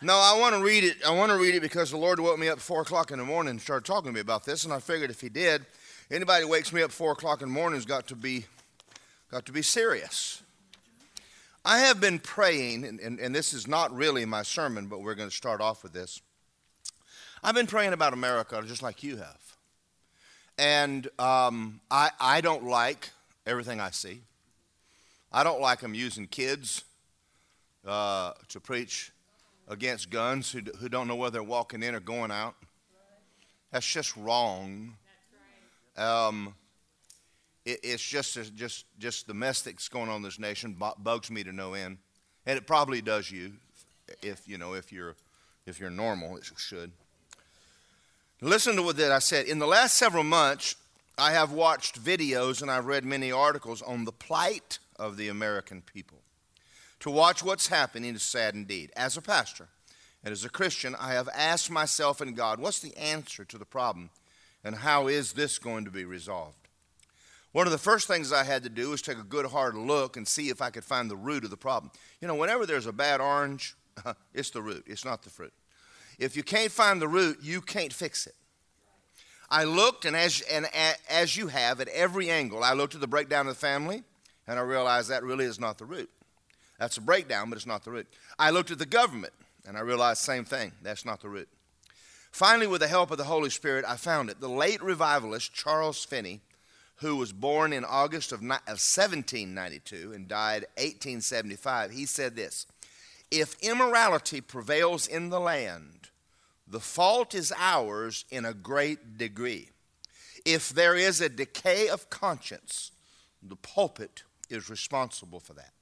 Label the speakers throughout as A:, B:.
A: No, I want to read it. I want to read it because the Lord woke me up at four o'clock in the morning and started talking to me about this, and I figured if He did, anybody wakes me up at four o'clock in the morning has got to be, got to be serious. I have been praying, and, and, and this is not really my sermon, but we're going to start off with this. I've been praying about America just like you have, and um, I I don't like everything I see. I don't like them using kids uh, to preach against guns who, who don't know whether they're walking in or going out. That's just wrong. Um, it, it's just, just, just the mess that's going on in this nation bugs me to no end. And it probably does you if, you know, if you're, if you're normal, it should. Listen to what I said. In the last several months, I have watched videos and I've read many articles on the plight of the American people. To watch what's happening is sad indeed. As a pastor and as a Christian, I have asked myself and God, what's the answer to the problem and how is this going to be resolved? One of the first things I had to do was take a good hard look and see if I could find the root of the problem. You know, whenever there's a bad orange, it's the root, it's not the fruit. If you can't find the root, you can't fix it. I looked, and as, and as you have at every angle, I looked at the breakdown of the family, and I realized that really is not the root. That's a breakdown, but it's not the root. I looked at the government and I realized same thing. That's not the root. Finally, with the help of the Holy Spirit, I found it. The late revivalist Charles Finney, who was born in August of 1792 and died 1875, he said this If immorality prevails in the land, the fault is ours in a great degree. If there is a decay of conscience, the pulpit is responsible for that.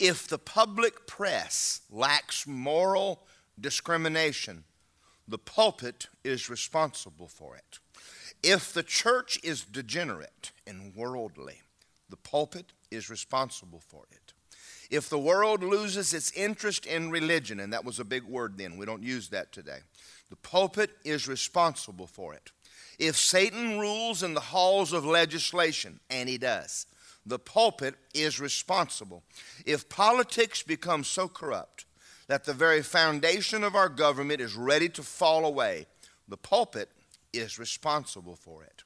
A: If the public press lacks moral discrimination, the pulpit is responsible for it. If the church is degenerate and worldly, the pulpit is responsible for it. If the world loses its interest in religion, and that was a big word then, we don't use that today, the pulpit is responsible for it. If Satan rules in the halls of legislation, and he does, the pulpit is responsible. If politics become so corrupt that the very foundation of our government is ready to fall away, the pulpit is responsible for it.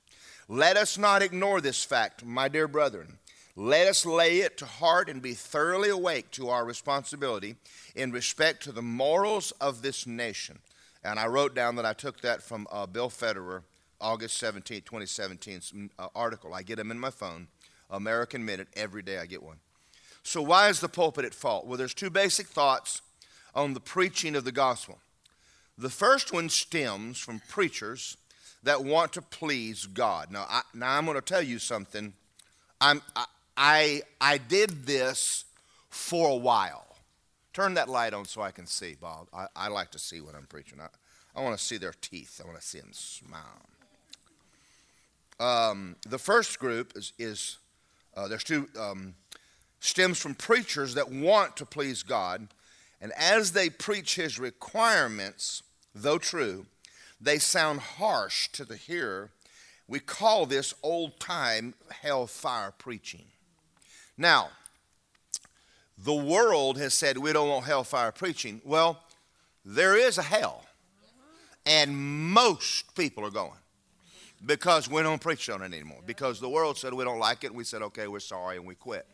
A: Let us not ignore this fact, my dear brethren. Let us lay it to heart and be thoroughly awake to our responsibility in respect to the morals of this nation. And I wrote down that I took that from uh, Bill Federer, August 17, 2017 uh, article. I get them in my phone. American Minute. Every day I get one. So, why is the pulpit at fault? Well, there's two basic thoughts on the preaching of the gospel. The first one stems from preachers that want to please God. Now, I, now I'm going to tell you something. I'm, I, I, I did this for a while. Turn that light on so I can see, Bob. I, I like to see when I'm preaching. I, I want to see their teeth. I want to see them smile. Um, the first group is, is uh, there's two um, stems from preachers that want to please God, and as they preach His requirements, though true, they sound harsh to the hearer. We call this old time hellfire preaching. Now, the world has said we don't want hellfire preaching. Well, there is a hell, and most people are going because we don't preach on it anymore. Because the world said we don't like it, and we said, okay, we're sorry, and we quit.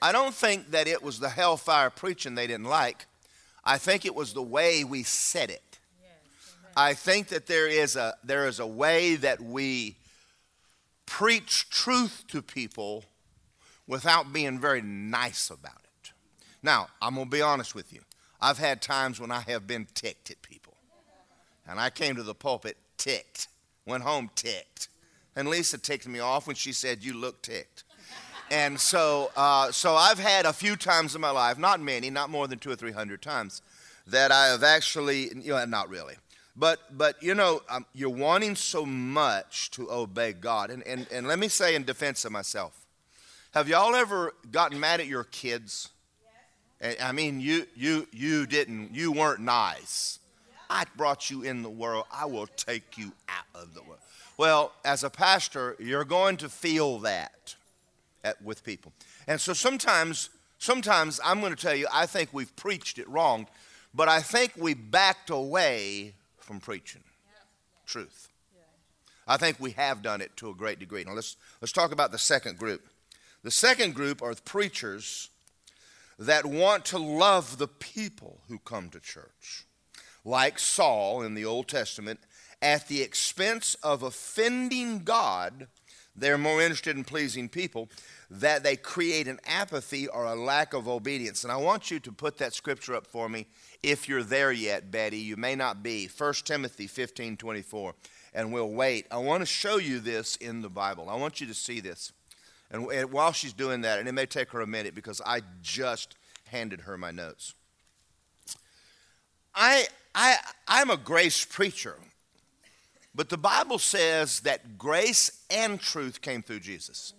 A: I don't think that it was the hellfire preaching they didn't like. I think it was the way we said it. I think that there is a, there is a way that we preach truth to people without being very nice about it. Now, I'm going to be honest with you. I've had times when I have been ticked at people. And I came to the pulpit ticked. Went home ticked. And Lisa ticked me off when she said, You look ticked. And so, uh, so I've had a few times in my life, not many, not more than two or three hundred times, that I have actually, you know, not really. But, but you know, um, you're wanting so much to obey God. And, and, and let me say in defense of myself, have y'all ever gotten mad at your kids? Yes. I mean, you, you, you didn't, you weren't nice. I brought you in the world, I will take you out of the world. Well, as a pastor, you're going to feel that at, with people. And so sometimes, sometimes I'm going to tell you, I think we've preached it wrong but I think we backed away from preaching truth. I think we have done it to a great degree. Now let's let's talk about the second group. The second group are preachers that want to love the people who come to church, like Saul in the Old Testament, at the expense of offending God. They're more interested in pleasing people, that they create an apathy or a lack of obedience. And I want you to put that scripture up for me if you're there yet, Betty. You may not be. 1 Timothy 15 24. And we'll wait. I want to show you this in the Bible. I want you to see this. And, and while she's doing that, and it may take her a minute because I just handed her my notes. I, I, I'm a grace preacher, but the Bible says that grace and truth came through Jesus.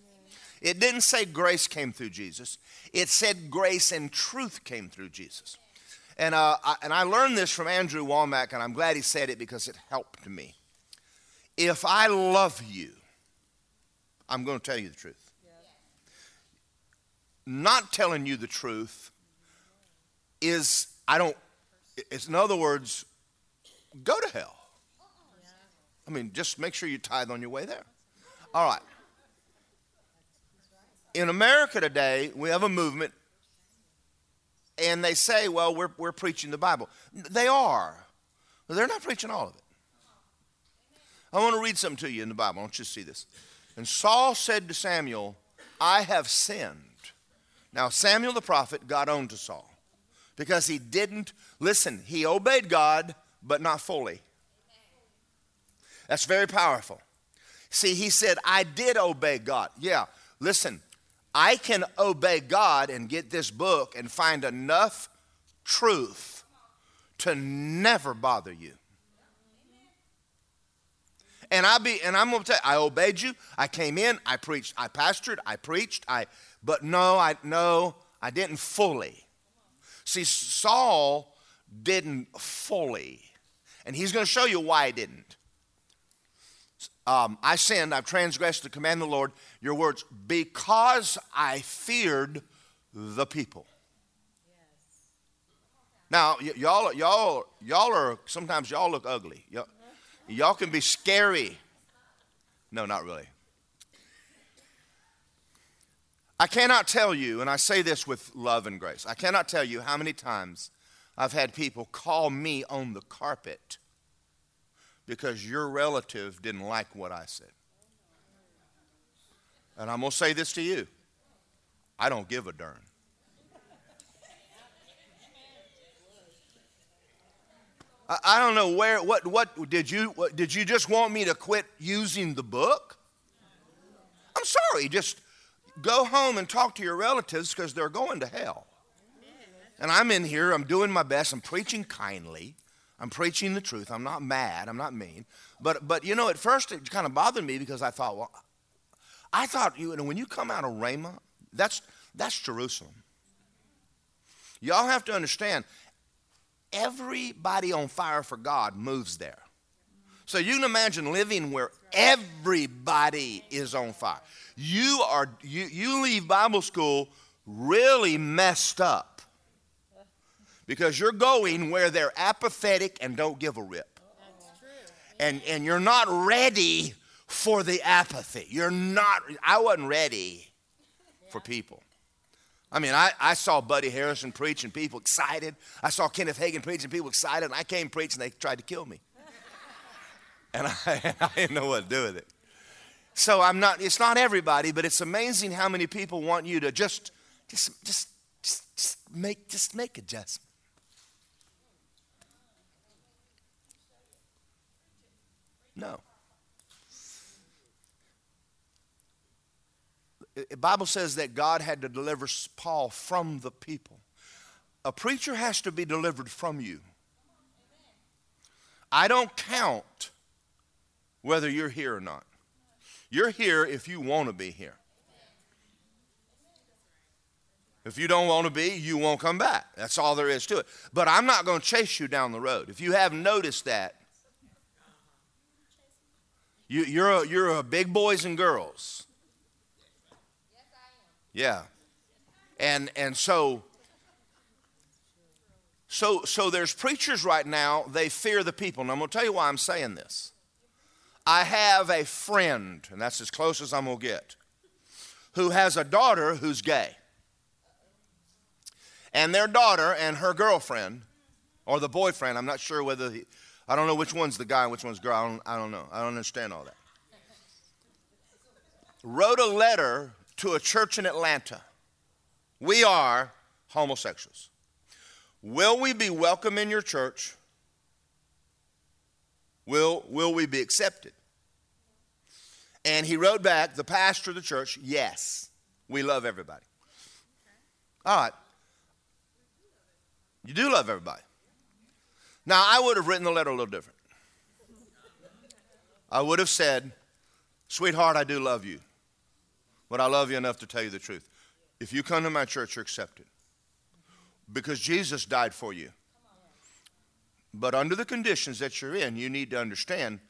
A: It didn't say grace came through Jesus, it said grace and truth came through Jesus. And, uh, I, and I learned this from Andrew Wommack, and I'm glad he said it because it helped me. If I love you, I'm going to tell you the truth not telling you the truth is, I don't, it's in other words, go to hell. I mean, just make sure you tithe on your way there. All right. In America today, we have a movement, and they say, well, we're, we're preaching the Bible. They are, but they're not preaching all of it. I want to read something to you in the Bible. I want you to see this. And Saul said to Samuel, I have sinned. Now, Samuel the prophet got on to Saul because he didn't, listen, he obeyed God, but not fully. That's very powerful. See, he said, I did obey God. Yeah, listen, I can obey God and get this book and find enough truth to never bother you. And I be and I'm gonna tell you, I obeyed you. I came in, I preached, I pastored, I preached, I but no, I no, I didn't fully. See, Saul didn't fully. And he's going to show you why he didn't. Um, I sinned, I've transgressed the command of the Lord, your words, because I feared the people. Now, y- y'all, y'all, y'all are, sometimes y'all look ugly. Y'all, y'all can be scary. No, not really. I cannot tell you, and I say this with love and grace, I cannot tell you how many times I've had people call me on the carpet because your relative didn't like what I said. And I'm going to say this to you I don't give a darn. I, don't know where, what, what, did you, what, did you just want me to quit using the book? I'm sorry, just go home and talk to your relatives because they're going to hell. And I'm in here, I'm doing my best, I'm preaching kindly. I'm preaching the truth. I'm not mad. I'm not mean. But, but you know, at first it kind of bothered me because I thought, well, I thought, you know, when you come out of Rhema, that's, that's Jerusalem. Y'all have to understand, everybody on fire for God moves there. So you can imagine living where everybody is on fire you are you, you leave Bible school really messed up because you're going where they're apathetic and don't give a rip. And and you're not ready for the apathy. You're not I wasn't ready for people. I mean, I, I saw Buddy Harrison preach and people excited. I saw Kenneth Hagin preach and people excited. And I came preach and they tried to kill me. And I, I didn't know what to do with it. So I'm not, it's not everybody, but it's amazing how many people want you to just, just, just, just, just make, just make adjustments. No. The Bible says that God had to deliver Paul from the people. A preacher has to be delivered from you. I don't count whether you're here or not. You're here if you want to be here. If you don't want to be, you won't come back. That's all there is to it. But I'm not going to chase you down the road. If you haven't noticed that, you, you're, a, you're a big boys and girls. Yeah. And, and so, So, so there's preachers right now, they fear the people. And I'm going to tell you why I'm saying this. I have a friend, and that's as close as I'm going to get, who has a daughter who's gay. And their daughter and her girlfriend, or the boyfriend, I'm not sure whether, he, I don't know which one's the guy and which one's girl. I don't, I don't know. I don't understand all that. Wrote a letter to a church in Atlanta. We are homosexuals. Will we be welcome in your church? Will, will we be accepted? And he wrote back, the pastor of the church, yes, we love everybody. All right. You do love everybody. Now, I would have written the letter a little different. I would have said, Sweetheart, I do love you, but I love you enough to tell you the truth. If you come to my church, you're accepted because Jesus died for you. But under the conditions that you're in, you need to understand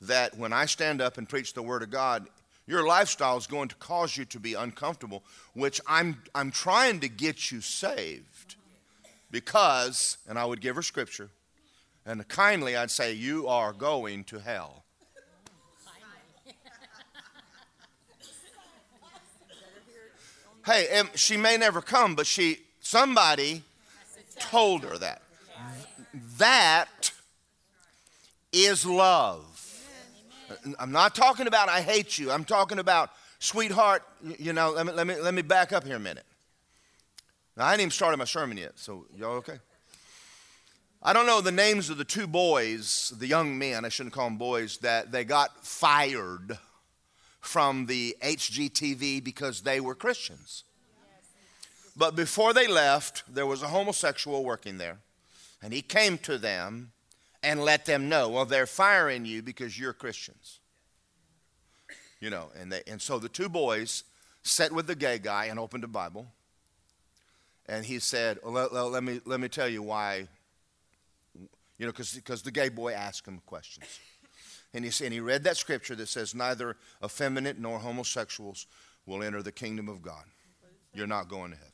A: that when I stand up and preach the Word of God, your lifestyle is going to cause you to be uncomfortable, which I'm, I'm trying to get you saved. Because, and I would give her scripture, and kindly I'd say, You are going to hell. hey, she may never come, but she, somebody told her that. That is love. I'm not talking about I hate you. I'm talking about, sweetheart, you know, let me, let me, let me back up here a minute. Now, I ain't even started my sermon yet, so y'all okay? I don't know the names of the two boys, the young men, I shouldn't call them boys, that they got fired from the HGTV because they were Christians. But before they left, there was a homosexual working there, and he came to them and let them know, well, they're firing you because you're Christians. You know, and, they, and so the two boys sat with the gay guy and opened a Bible. And he said, well, let, let, let, me, let me tell you why, you know, because the gay boy asked him questions. And he, and he read that scripture that says, Neither effeminate nor homosexuals will enter the kingdom of God. You're not going to heaven.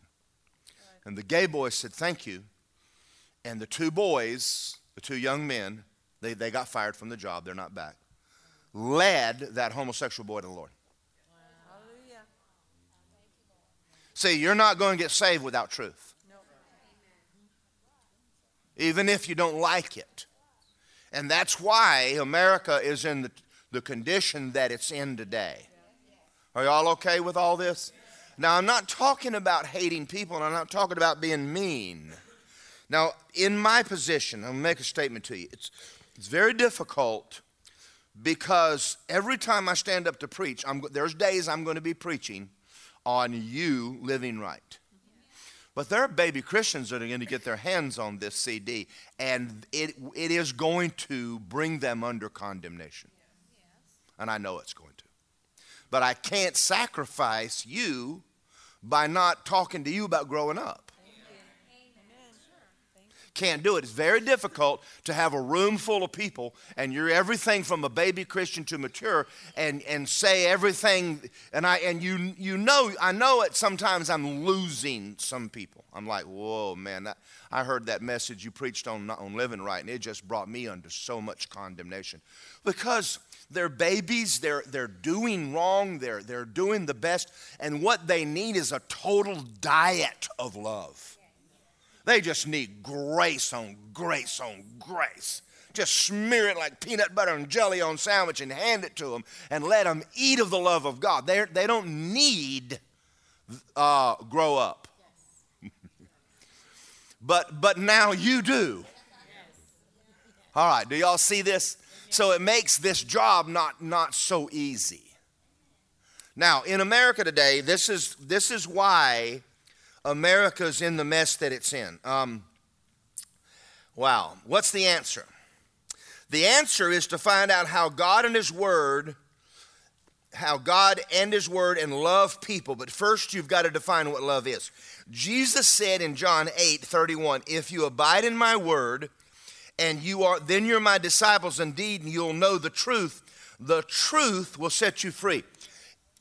A: And the gay boy said, Thank you. And the two boys, the two young men, they, they got fired from the job. They're not back. Led that homosexual boy to the Lord. See, you're not going to get saved without truth. Even if you don't like it. And that's why America is in the, the condition that it's in today. Are y'all okay with all this? Now, I'm not talking about hating people, and I'm not talking about being mean. Now, in my position, I'll make a statement to you. It's, it's very difficult because every time I stand up to preach, I'm, there's days I'm going to be preaching on you living right. But there are baby Christians that are going to get their hands on this CD, and it, it is going to bring them under condemnation. And I know it's going to. But I can't sacrifice you by not talking to you about growing up. Can't do it. It's very difficult to have a room full of people and you're everything from a baby Christian to mature and, and say everything and I and you you know I know it sometimes I'm losing some people. I'm like, whoa man, that, I heard that message you preached on on living right and it just brought me under so much condemnation. Because they're babies, they're, they're doing wrong, they're, they're doing the best, and what they need is a total diet of love. They just need grace on grace on grace. Just smear it like peanut butter and jelly on sandwich and hand it to them and let them eat of the love of God. They're, they don't need uh, grow up. but, but now you do. All right, do y'all see this? So it makes this job not, not so easy. Now, in America today, this is, this is why America's in the mess that it's in. Um, wow. What's the answer? The answer is to find out how God and His Word, how God and His Word and love people. But first, you've got to define what love is. Jesus said in John 8 31, If you abide in my Word, and you are then you're my disciples indeed and you'll know the truth the truth will set you free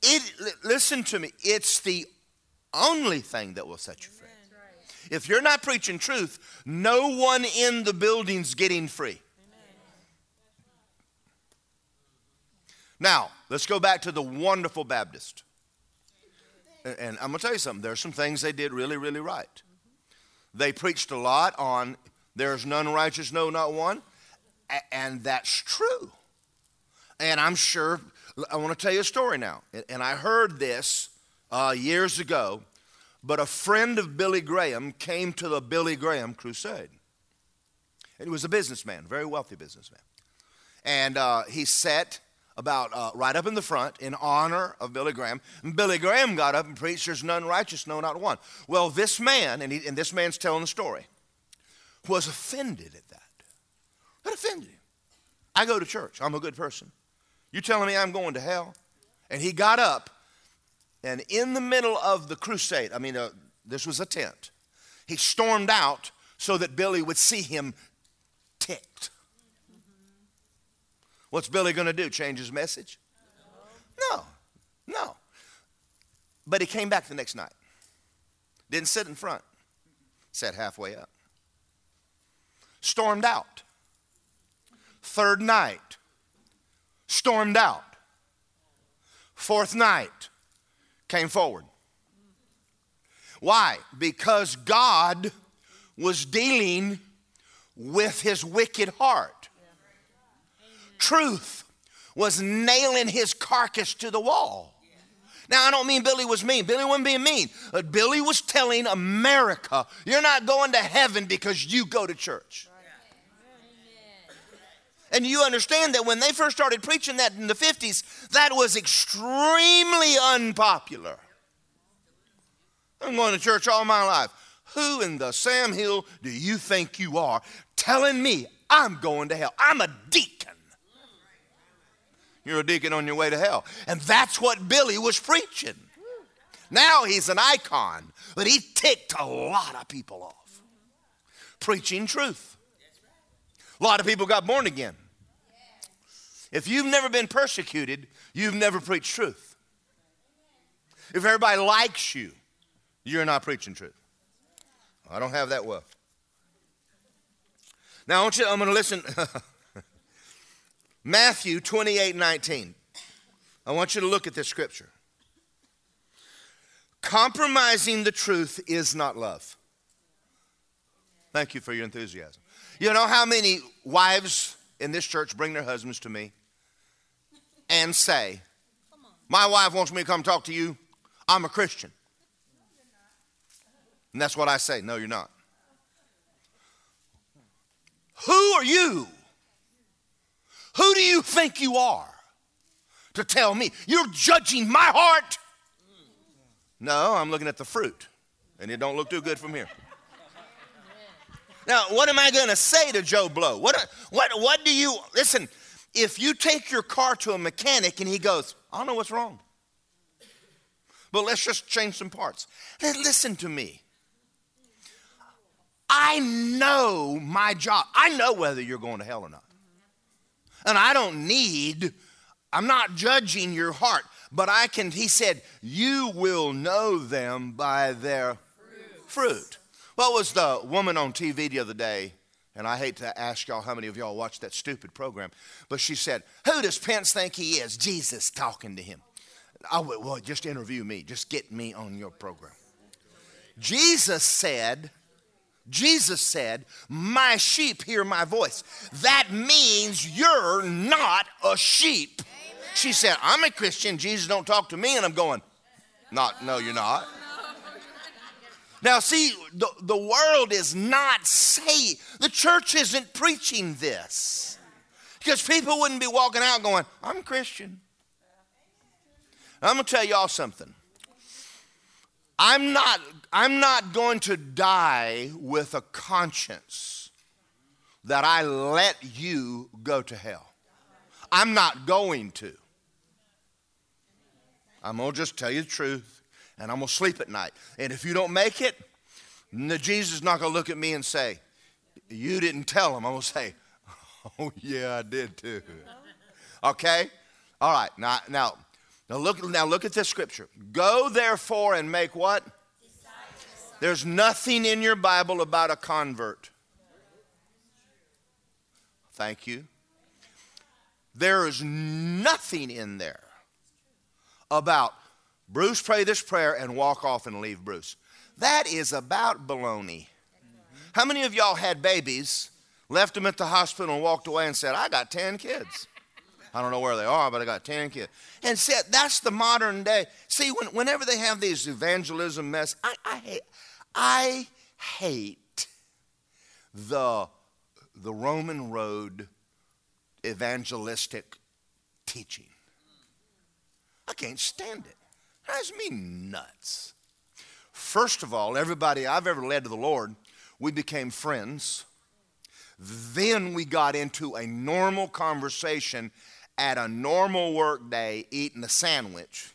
A: it listen to me it's the only thing that will set you free If you're not preaching truth, no one in the building's getting free. Now, let's go back to the wonderful Baptist. And I'm going to tell you something. There's some things they did really, really right. They preached a lot on there's none righteous, no, not one. And that's true. And I'm sure, I want to tell you a story now. And I heard this uh, years ago, but a friend of Billy Graham came to the Billy Graham crusade. And he was a businessman, very wealthy businessman. And uh, he sat about uh, right up in the front in honor of Billy Graham. And Billy Graham got up and preached, There's none righteous, no, not one. Well, this man, and, he, and this man's telling the story, was offended at that. That offended him. I go to church, I'm a good person. You telling me I'm going to hell? And he got up, and in the middle of the crusade, I mean, uh, this was a tent, he stormed out so that Billy would see him ticked. What's Billy going to do? Change his message? No, no. But he came back the next night. Didn't sit in front, sat halfway up. Stormed out. Third night, stormed out. Fourth night, came forward. Why? Because God was dealing with his wicked heart truth was nailing his carcass to the wall. Now, I don't mean Billy was mean. Billy wasn't being mean. But Billy was telling America, you're not going to heaven because you go to church. And you understand that when they first started preaching that in the 50s, that was extremely unpopular. I'm going to church all my life. Who in the Sam Hill do you think you are telling me I'm going to hell? I'm a deacon. You're a deacon on your way to hell. And that's what Billy was preaching. Now he's an icon, but he ticked a lot of people off. Preaching truth. A lot of people got born again. If you've never been persecuted, you've never preached truth. If everybody likes you, you're not preaching truth. I don't have that well. Now I want you, I'm going to listen. Matthew 28 19. I want you to look at this scripture. Compromising the truth is not love. Thank you for your enthusiasm. You know how many wives in this church bring their husbands to me and say, My wife wants me to come talk to you. I'm a Christian. And that's what I say. No, you're not. Who are you who do you think you are to tell me you're judging my heart? No, I'm looking at the fruit, and it don't look too good from here. Now, what am I going to say to Joe Blow? What, what, what do you, listen, if you take your car to a mechanic and he goes, I don't know what's wrong, but let's just change some parts. Listen to me. I know my job. I know whether you're going to hell or not. And I don't need, I'm not judging your heart, but I can, he said, you will know them by their fruit. fruit. What was the woman on TV the other day? And I hate to ask y'all how many of y'all watched that stupid program, but she said, Who does Pence think he is? Jesus talking to him. I went, Well, just interview me, just get me on your program. Jesus said, Jesus said, My sheep hear my voice. That means you're not a sheep. Amen. She said, I'm a Christian. Jesus don't talk to me. And I'm going, Not, no, you're not. Now, see, the, the world is not saying, the church isn't preaching this. Because people wouldn't be walking out going, I'm Christian. I'm going to tell y'all something. I'm not, I'm not going to die with a conscience that I let you go to hell. I'm not going to. I'm going to just tell you the truth and I'm going to sleep at night. And if you don't make it, Jesus is not going to look at me and say, You didn't tell him. I'm going to say, Oh, yeah, I did too. Okay? All right. Now, now now look, now look at this scripture. Go therefore and make what? There's nothing in your Bible about a convert. Thank you. There is nothing in there about Bruce pray this prayer and walk off and leave Bruce. That is about baloney. How many of y'all had babies, left them at the hospital, and walked away and said, I got 10 kids? I don't know where they are, but I got 10 kids. And said, that's the modern day. See, when, whenever they have these evangelism mess, I, I hate, I hate the, the Roman road evangelistic teaching. I can't stand it. Drives me nuts. First of all, everybody I've ever led to the Lord, we became friends. Then we got into a normal conversation at a normal work day eating a sandwich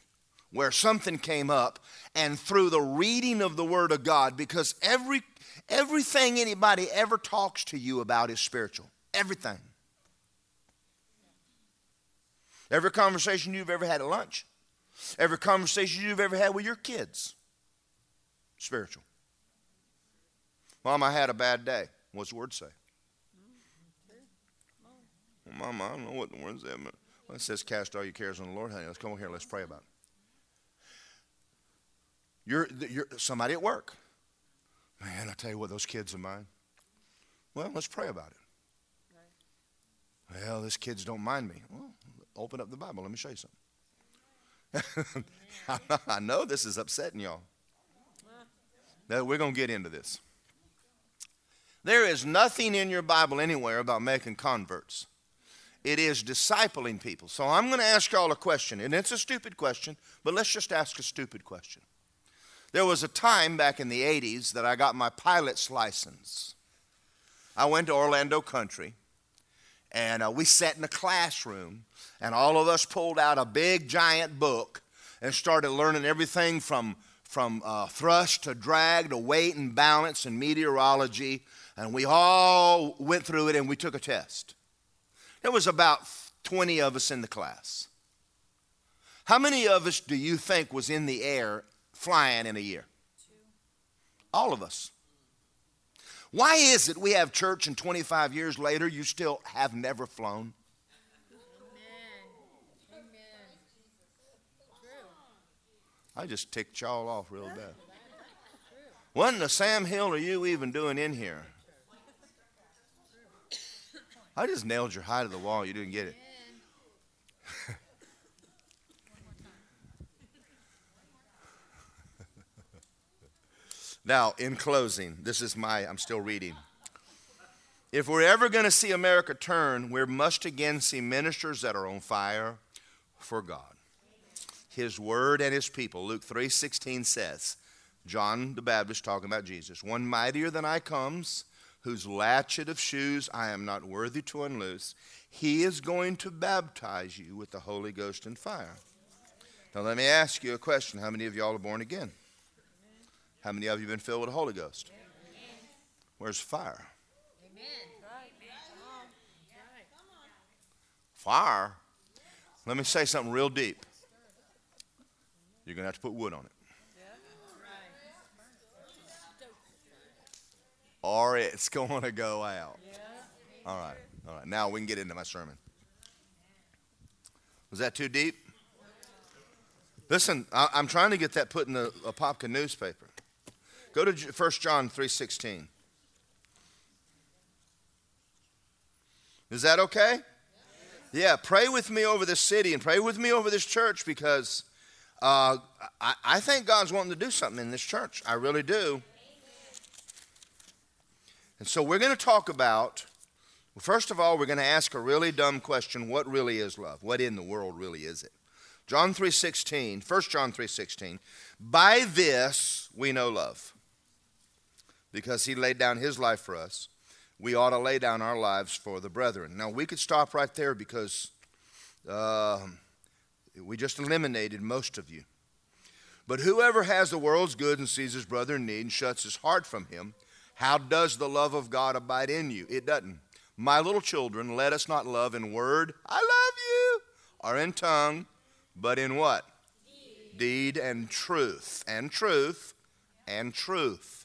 A: where something came up and through the reading of the word of God because every everything anybody ever talks to you about is spiritual. Everything. Every conversation you've ever had at lunch, every conversation you've ever had with your kids, spiritual. Mom, I had a bad day. What's the word say? Well, Mom, I don't know what the word says. Well, it says, cast all your cares on the Lord, honey. Let's come over here. Let's pray about it. You're, you're somebody at work. Man, I tell you what, those kids of mine. Well, let's pray about it. Well, these kids don't mind me. Well, open up the Bible. Let me show you something. I know this is upsetting y'all. Now, we're going to get into this. There is nothing in your Bible anywhere about making converts. It is discipling people. So I'm going to ask y'all a question, and it's a stupid question, but let's just ask a stupid question. There was a time back in the 80s that I got my pilot's license. I went to Orlando Country, and uh, we sat in a classroom, and all of us pulled out a big giant book and started learning everything from, from uh, thrust to drag to weight and balance and meteorology. And we all went through it and we took a test. There was about 20 of us in the class. How many of us do you think was in the air flying in a year? Two. All of us. Why is it we have church and 25 years later you still have never flown? I just ticked y'all off real bad. What in the Sam Hill are you even doing in here? I just nailed your high to the wall. You didn't get it. now, in closing, this is my, I'm still reading. If we're ever going to see America turn, we must again see ministers that are on fire for God. His word and his people. Luke 3:16 says, John the Baptist talking about Jesus, one mightier than I comes, whose latchet of shoes I am not worthy to unloose, he is going to baptize you with the Holy Ghost and fire. Now, let me ask you a question. How many of y'all are born again? How many of you have been filled with the Holy Ghost? Where's fire? Fire? Let me say something real deep. You're going to have to put wood on it. or it's going to go out. All right, all right. Now we can get into my sermon. Was that too deep? Listen, I, am trying to get that put in the Apopka newspaper. Go to 1 John 3.16. Is that okay? Yeah, pray with me over this city and pray with me over this church because uh, I, I think God's wanting to do something in this church. I really do. And so we're going to talk about, well, first of all, we're going to ask a really dumb question. What really is love? What in the world really is it? John 3.16, 1 John 3.16, by this we know love. Because he laid down his life for us, we ought to lay down our lives for the brethren. Now, we could stop right there because uh, we just eliminated most of you. But whoever has the world's goods and sees his brother in need and shuts his heart from him, how does the love of God abide in you? It doesn't. My little children, let us not love in word, I love you, or in tongue, but in what? Deed, Deed and truth. And truth and truth.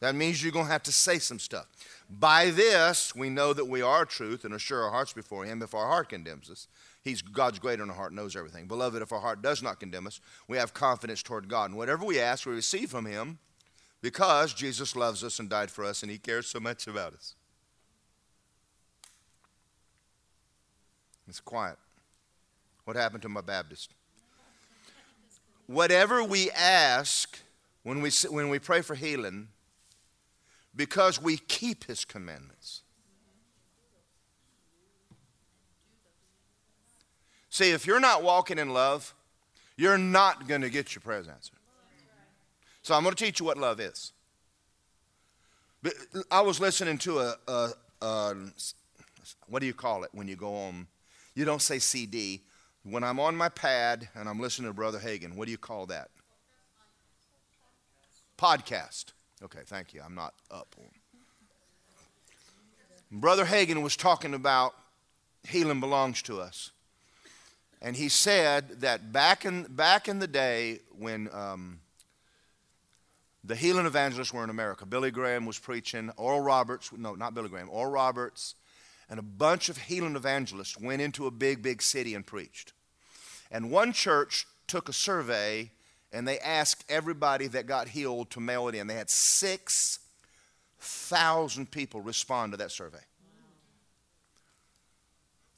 A: That means you're going to have to say some stuff. By this, we know that we are truth and assure our hearts before Him if our heart condemns us. He's God's greater than our heart, knows everything. Beloved, if our heart does not condemn us, we have confidence toward God. And whatever we ask, we receive from Him because Jesus loves us and died for us and He cares so much about us. It's quiet. What happened to my Baptist? Whatever we ask when we, when we pray for healing, because we keep His commandments. See, if you're not walking in love, you're not going to get your prayers answered. So I'm going to teach you what love is. But I was listening to a, a, a, what do you call it when you go on? You don't say CD. When I'm on my pad and I'm listening to Brother Hagin, what do you call that? Podcast. Okay, thank you. I'm not up. on. Brother Hagin was talking about healing belongs to us. And he said that back in, back in the day when um, the healing evangelists were in America. Billy Graham was preaching. Oral Roberts, no, not Billy Graham, Oral Roberts, and a bunch of healing evangelists went into a big, big city and preached. And one church took a survey and they asked everybody that got healed to mail it in. They had 6,000 people respond to that survey.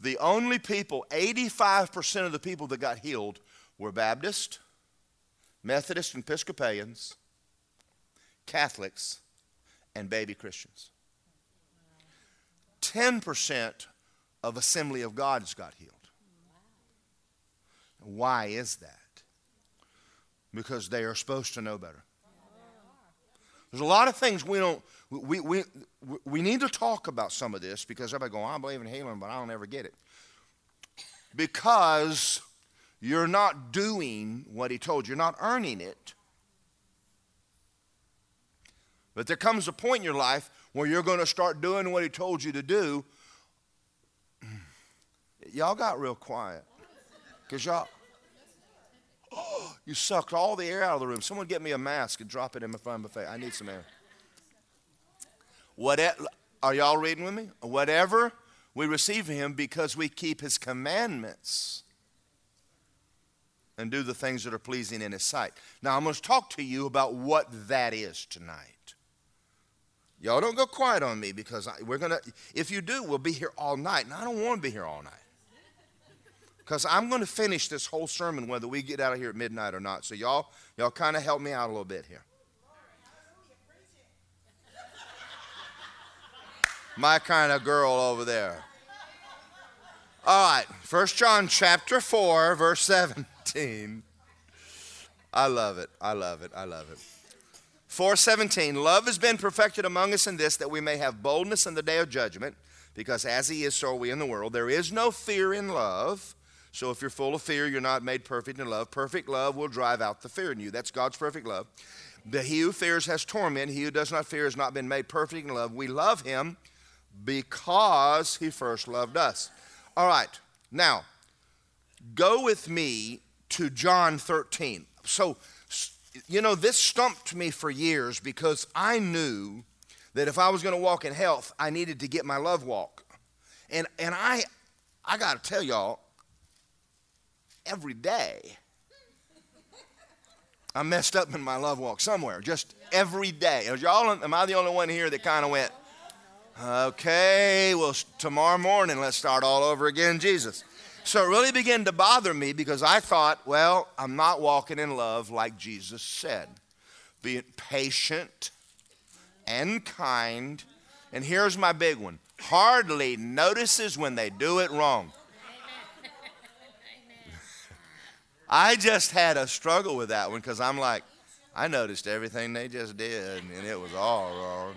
A: The only people, 85% of the people that got healed were Baptist, Methodist, and Episcopalians Catholics, and baby Christians. 10% of Assembly of God's got healed. Why is that? Because they are supposed to know better. There's a lot of things we don't, we, we, we need to talk about some of this because everybody go, I believe in healing, but I don't ever get it. Because you're not doing what he told you, you're not earning it. But there comes a point in your life where you're going to start doing what he told you to do. Y'all got real quiet. Because y'all, oh, you sucked all the air out of the room. Someone get me a mask and drop it in my front face. I need some air. What, are y'all reading with me? Whatever we receive him because we keep his commandments and do the things that are pleasing in his sight. Now, I'm going to talk to you about what that is tonight. Y'all don't go quiet on me because I, we're going to, if you do, we'll be here all night. And I don't want to be here all night. Because I'm going to finish this whole sermon whether we get out of here at midnight or not. So y'all, y'all kind of help me out a little bit here. My kind of girl over there. All right, First John chapter 4, verse 17. I love it. I love it. I love it. 417 love has been perfected among us in this that we may have boldness in the day of judgment because as he is so are we in the world there is no fear in love so if you're full of fear you're not made perfect in love. Perfect love will drive out the fear in you. That's god's perfect love. But he who fears has torment. He who does not fear has not been made perfect in love. We love him because he first loved us. All right. Now go with me to john 13 so you know, this stumped me for years because I knew that if I was going to walk in health, I needed to get my love walk. And, and I, I got to tell y'all, every day, I messed up in my love walk somewhere, just every day. Y'all, am I the only one here that kind of went, okay, well, tomorrow morning, let's start all over again, Jesus? So it really began to bother me because I thought, well, I'm not walking in love like Jesus said. Be patient and kind. And here's my big one hardly notices when they do it wrong. I just had a struggle with that one because I'm like, I noticed everything they just did and it was all wrong.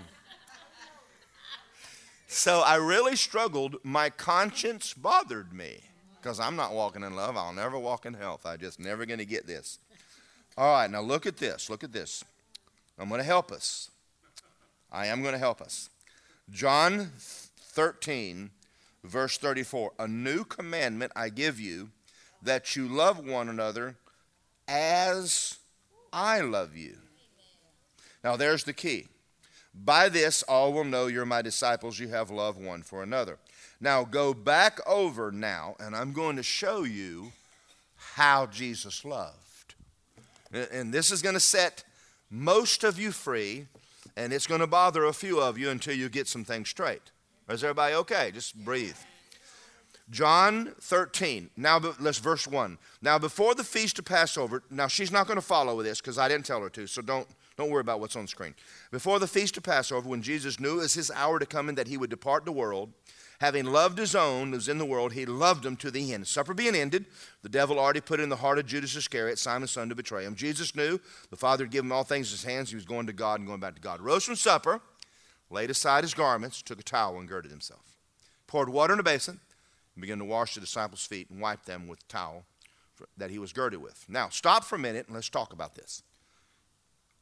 A: So I really struggled. My conscience bothered me because I'm not walking in love. I'll never walk in health. I just never going to get this. All right, now look at this. Look at this. I'm going to help us. I am going to help us. John 13, verse 34. A new commandment I give you that you love one another as I love you. Now, there's the key. By this, all will know you're my disciples. You have love one for another. Now, go back over now, and I'm going to show you how Jesus loved. And this is going to set most of you free, and it's going to bother a few of you until you get some things straight. Is everybody okay? Just breathe. John 13. Now, let's verse 1. Now, before the feast of Passover, now she's not going to follow with this because I didn't tell her to, so don't, don't worry about what's on screen. Before the feast of Passover, when Jesus knew it was his hour to come and that he would depart the world, having loved his own who was in the world, he loved them to the end. Supper being ended, the devil already put in the heart of Judas Iscariot, Simon's son, to betray him. Jesus knew the Father had given him all things in his hands. He was going to God and going back to God. Rose from supper, laid aside his garments, took a towel, and girded himself. Poured water in a basin and began to wash the disciples' feet and wipe them with the towel that he was girded with. Now, stop for a minute and let's talk about this.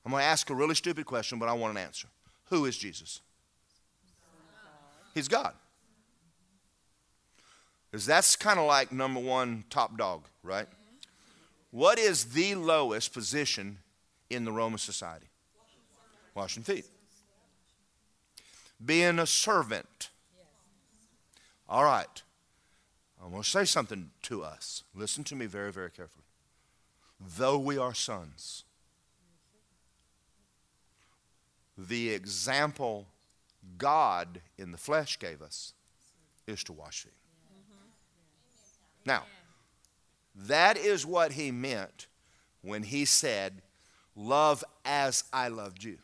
A: I'm going to ask a really stupid question, but I want an answer. Who is Jesus? He's God. Because that's kind of like number one top dog, right? What is the lowest position in the Roman society? Washing feet. Being a servant. All right. I'm going to say something to us. Listen to me very, very carefully. Though we are sons, the example God in the flesh gave us is to wash feet. Now, that is what he meant when he said, Love as I loved you.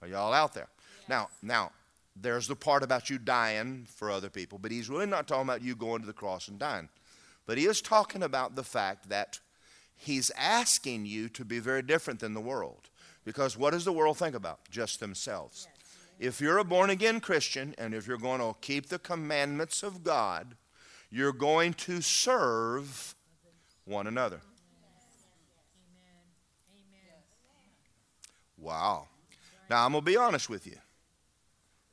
A: Are y'all out there? Now, now, there's the part about you dying for other people, but he's really not talking about you going to the cross and dying. But he is talking about the fact that he's asking you to be very different than the world. Because what does the world think about? Just themselves. If you're a born again Christian and if you're going to keep the commandments of God, you're going to serve one another. Wow. Now, I'm going to be honest with you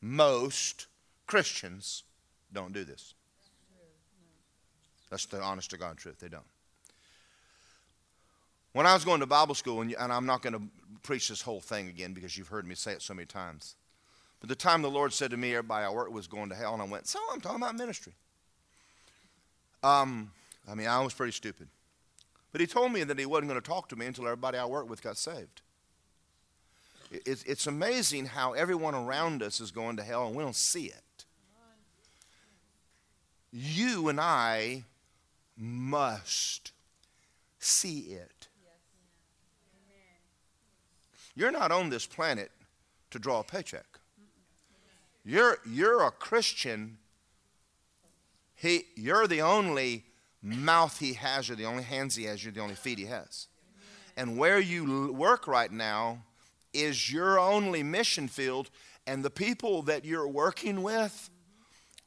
A: most Christians don't do this. That's the honest to God truth. They don't. When I was going to Bible school, and, I'm not going to preach this whole thing again because you've heard me say it so many times, but the time the Lord said to me, everybody I work was going to hell, and I went, So I'm talking about ministry. Um, I mean, I was pretty stupid. But he told me that he wasn't going to talk to me until everybody I worked with got saved. It's, it's amazing how everyone around us is going to hell and we don't see it. You and I must see it. You're not on this planet to draw a paycheck. You're, you're a Christian. He, you're the only mouth he has, you're the only hands he has, you're the only feet he has. And where you work right now is your only mission field, and the people that you're working with,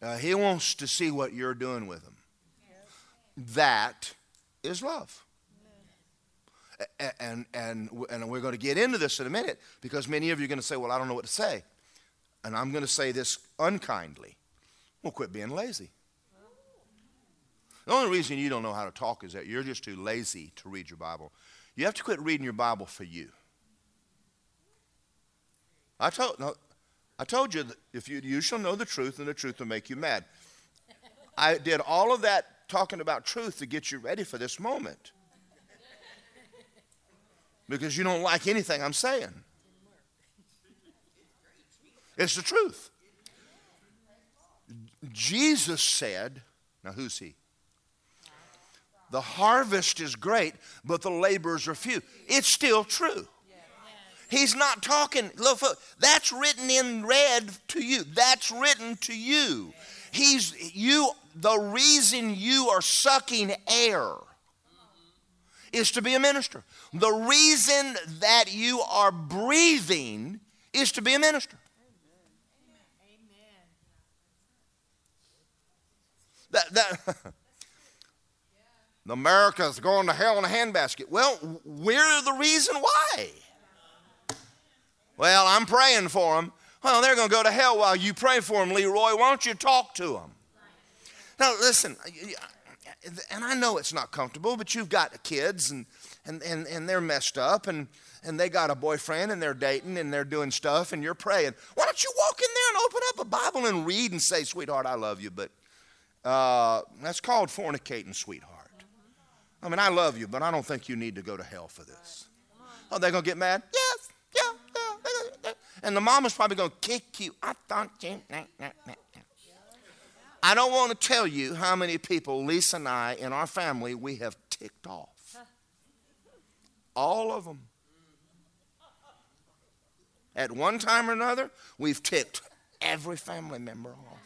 A: uh, He wants to see what you're doing with them. That is love. And, and, and we're going to get into this in a minute because many of you are going to say, Well, I don't know what to say. And I'm going to say this unkindly. Well, quit being lazy. The only reason you don't know how to talk is that you're just too lazy to read your Bible. You have to quit reading your Bible for you. I told, no, I told you that if you, you shall know the truth, and the truth will make you mad. I did all of that talking about truth to get you ready for this moment. Because you don't like anything I'm saying. It's the truth. Jesus said, now who's he? The harvest is great, but the laborers are few. It's still true. He's not talking, that's written in red to you. That's written to you. He's you the reason you are sucking air is to be a minister. The reason that you are breathing is to be a minister. That, that America's going to hell in a handbasket. Well, we're the reason why. Well, I'm praying for them. Well, they're going to go to hell while you pray for them, Leroy. Why don't you talk to them? Now, listen, and I know it's not comfortable, but you've got kids, and, and, and, and they're messed up and, and they got a boyfriend and they're dating and they're doing stuff and you're praying. Why don't you walk in there and open up a Bible and read and say, Sweetheart, I love you? But uh, that's called fornicating, sweetheart. I mean, I love you, but I don't think you need to go to hell for this. Oh, they're going to get mad? Yeah. And the mama's probably going to kick you. I thought you. I don't want to tell you how many people, Lisa and I, in our family, we have ticked off. All of them. At one time or another, we've ticked every family member off.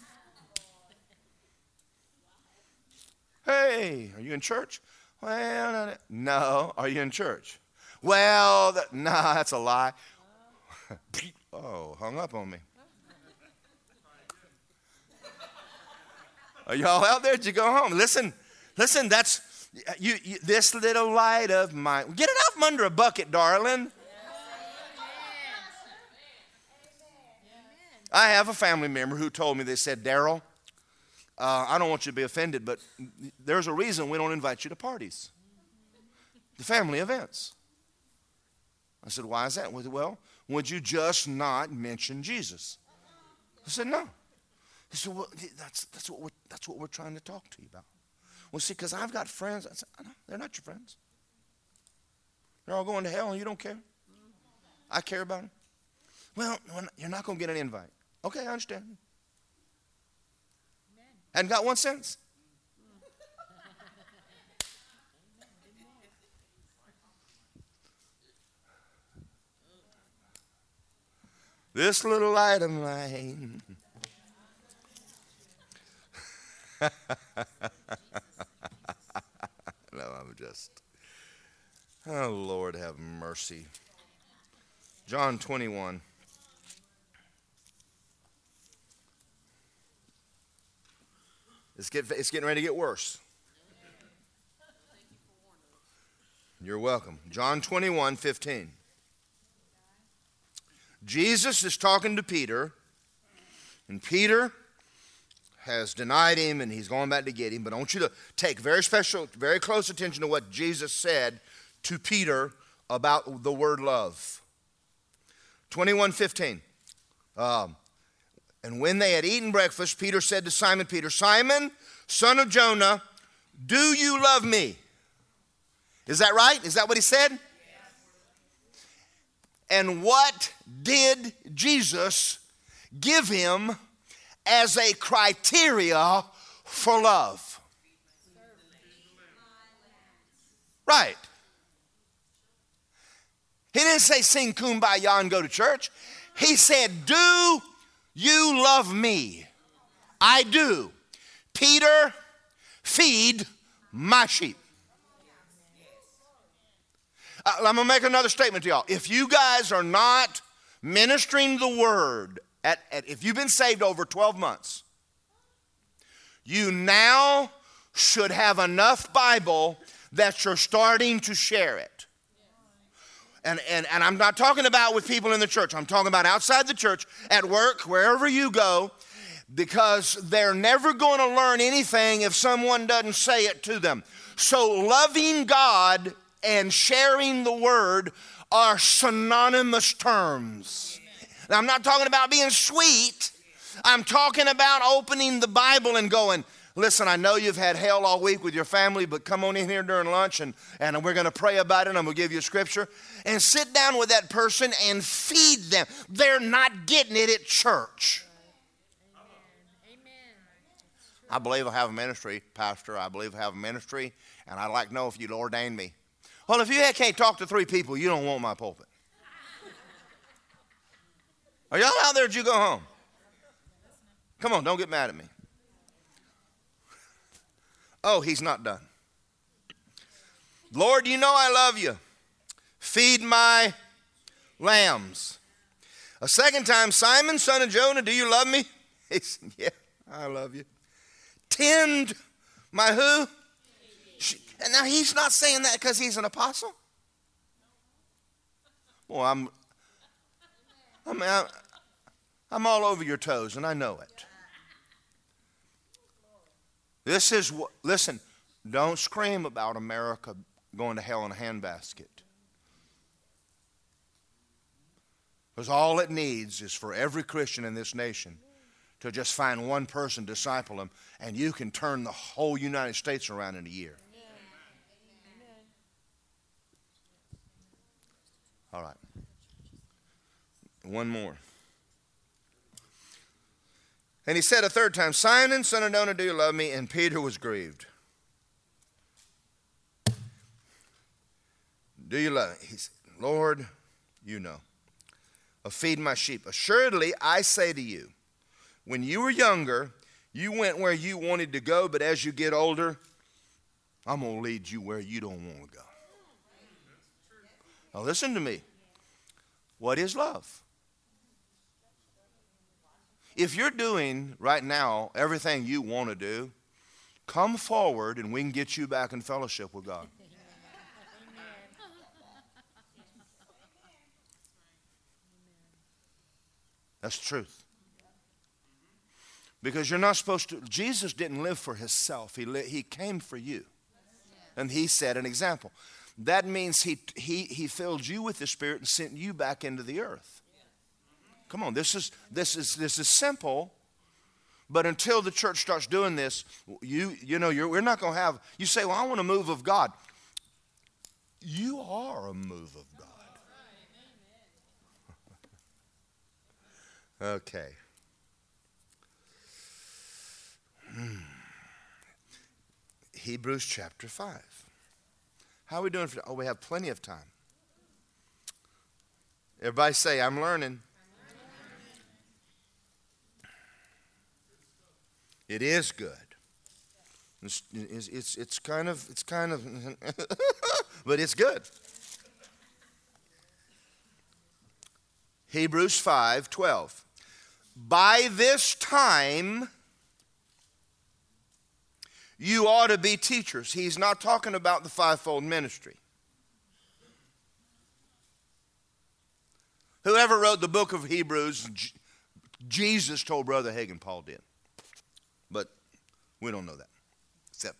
A: Hey, are you in church? Well, no. Are you in church? Well, that, nah, that's a lie. oh, hung up on me. Are y'all out there? Did you go home? Listen, listen, that's you, you, this little light of mine. Get it out from under a bucket, darling. I have a family member who told me, they said, Daryl, uh, I don't want you to be offended, but there's a reason we don't invite you to parties, the family events. I said, Why is that? Well, would you just not mention Jesus? I said, No. He said, Well, that's, that's, what, we're, that's what we're trying to talk to you about. Well, see, because I've got friends. I said, no, They're not your friends. They're all going to hell and you don't care. I care about them. Well, you're not going to get an invite. Okay, I understand. Hadn't got one since. This little light of mine. no, I'm just. Oh, Lord, have mercy. John 21. It's, get, it's getting ready to get worse. You're welcome. John 21 15. Jesus is talking to Peter, and Peter has denied him and he's going back to get him. But I want you to take very special, very close attention to what Jesus said to Peter about the word love. 21 15. Um, and when they had eaten breakfast, Peter said to Simon Peter, Simon, son of Jonah, do you love me? Is that right? Is that what he said? And what did Jesus give him as a criteria for love? Right. He didn't say sing kumbaya and go to church. He said, Do you love me? I do. Peter, feed my sheep. I'm going to make another statement to y'all. If you guys are not ministering the word, at, at, if you've been saved over 12 months, you now should have enough Bible that you're starting to share it. And, and, and I'm not talking about with people in the church, I'm talking about outside the church, at work, wherever you go, because they're never going to learn anything if someone doesn't say it to them. So, loving God and sharing the word are synonymous terms. Now, I'm not talking about being sweet, I'm talking about opening the Bible and going, Listen, I know you've had hell all week with your family, but come on in here during lunch and, and we're going to pray about it and I'm going to give you a scripture. And sit down with that person and feed them. They're not getting it at church. I believe I have a ministry, Pastor. I believe I have a ministry, and I'd like to know if you'd ordain me. Well, if you can't talk to three people, you don't want my pulpit. Are y'all out there? Did you go home? Come on, don't get mad at me. Oh, he's not done. Lord, you know I love you. Feed my lambs. A second time, Simon, son of Jonah, do you love me? He said, Yeah, I love you. Tend my who? And now he's not saying that because he's an apostle. Well, I'm, I'm, I'm all over your toes, and I know it. This is what, listen, don't scream about America going to hell in a handbasket. Because all it needs is for every Christian in this nation to just find one person, disciple them, and you can turn the whole United States around in a year. All right. One more. And he said a third time, Simon, son of Jonah, do you love me? And Peter was grieved. Do you love me? He said, Lord, you know. Of feeding my sheep. Assuredly, I say to you, when you were younger, you went where you wanted to go, but as you get older, I'm going to lead you where you don't want to go. Now, listen to me. What is love? If you're doing right now everything you want to do, come forward and we can get you back in fellowship with God. That's truth. Because you're not supposed to, Jesus didn't live for himself, he, li- he came for you. And he set an example. That means he, he, he filled you with the Spirit and sent you back into the earth. Come on, this is, this is, this is simple. But until the church starts doing this, you, you know, you're, we're not going to have, you say, well, I want a move of God. You are a move of God. okay. Hmm. Hebrews chapter 5. How are we doing? For, oh, we have plenty of time. Everybody say, I'm learning. It is good. It's, it's, it's, it's kind of, it's kind of, but it's good. Hebrews 5 12. By this time, you ought to be teachers. He's not talking about the fivefold ministry. Whoever wrote the book of Hebrews, Jesus told Brother Hagin Paul did. But we don't know that. Except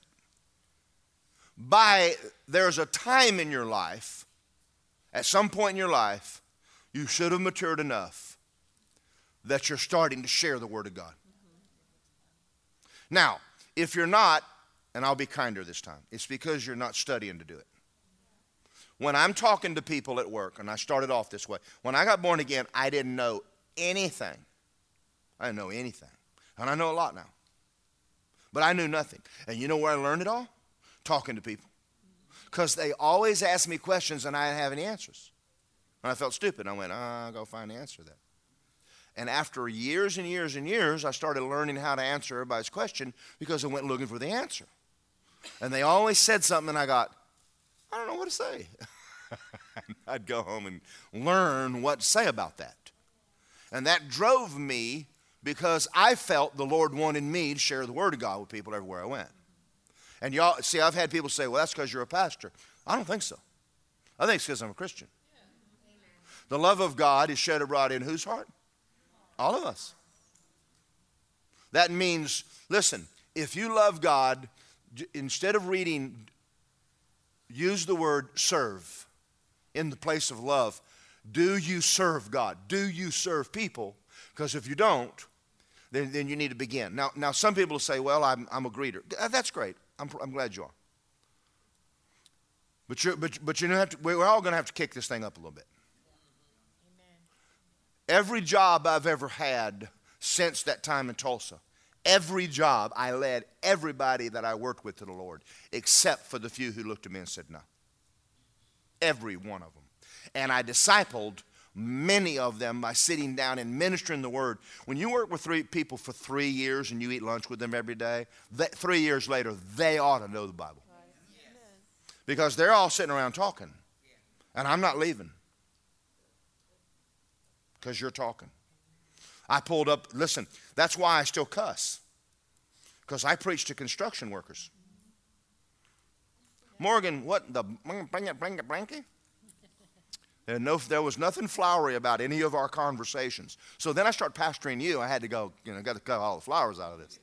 A: by there's a time in your life, at some point in your life, you should have matured enough that you're starting to share the Word of God. Now, if you're not, and I'll be kinder this time, it's because you're not studying to do it. When I'm talking to people at work, and I started off this way, when I got born again, I didn't know anything. I didn't know anything. And I know a lot now. But I knew nothing. And you know where I learned it all? Talking to people. Because they always asked me questions and I didn't have any answers. And I felt stupid. I went, oh, I'll go find the answer to that. And after years and years and years, I started learning how to answer everybody's question because I went looking for the answer. And they always said something, and I got, I don't know what to say. I'd go home and learn what to say about that. And that drove me because I felt the Lord wanted me to share the Word of God with people everywhere I went. And y'all, see, I've had people say, well, that's because you're a pastor. I don't think so. I think it's because I'm a Christian. The love of God is shed abroad in whose heart? All of us. That means, listen, if you love God, instead of reading, use the word serve in the place of love. Do you serve God? Do you serve people? Because if you don't, then, then you need to begin. Now, now some people say, well, I'm, I'm a greeter. That's great. I'm, I'm glad you are. But, you're, but, but you have to, we're all going to have to kick this thing up a little bit. Every job I've ever had since that time in Tulsa, every job I led everybody that I worked with to the Lord, except for the few who looked at me and said no. Every one of them. And I discipled many of them by sitting down and ministering the word. When you work with three people for three years and you eat lunch with them every day, that, three years later, they ought to know the Bible. Because they're all sitting around talking. And I'm not leaving because you're talking. I pulled up, listen, that's why I still cuss, because I preach to construction workers. Morgan, what the bring it, bring it, bring it? And no, there was nothing flowery about any of our conversations. So then I start pastoring you. I had to go, you know, got to cut all the flowers out of this.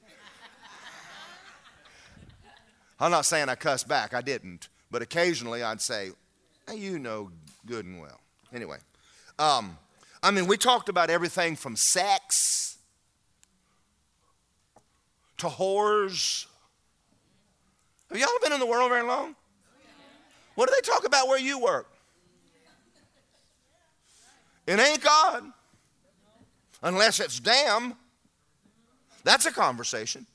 A: I'm not saying I cussed back, I didn't, But occasionally I'd say, hey, you know good and well. Anyway, um, I mean, we talked about everything from sex to whores. Have y'all been in the world very long? What do they talk about where you work? It ain't God. Unless it's damn. That's a conversation.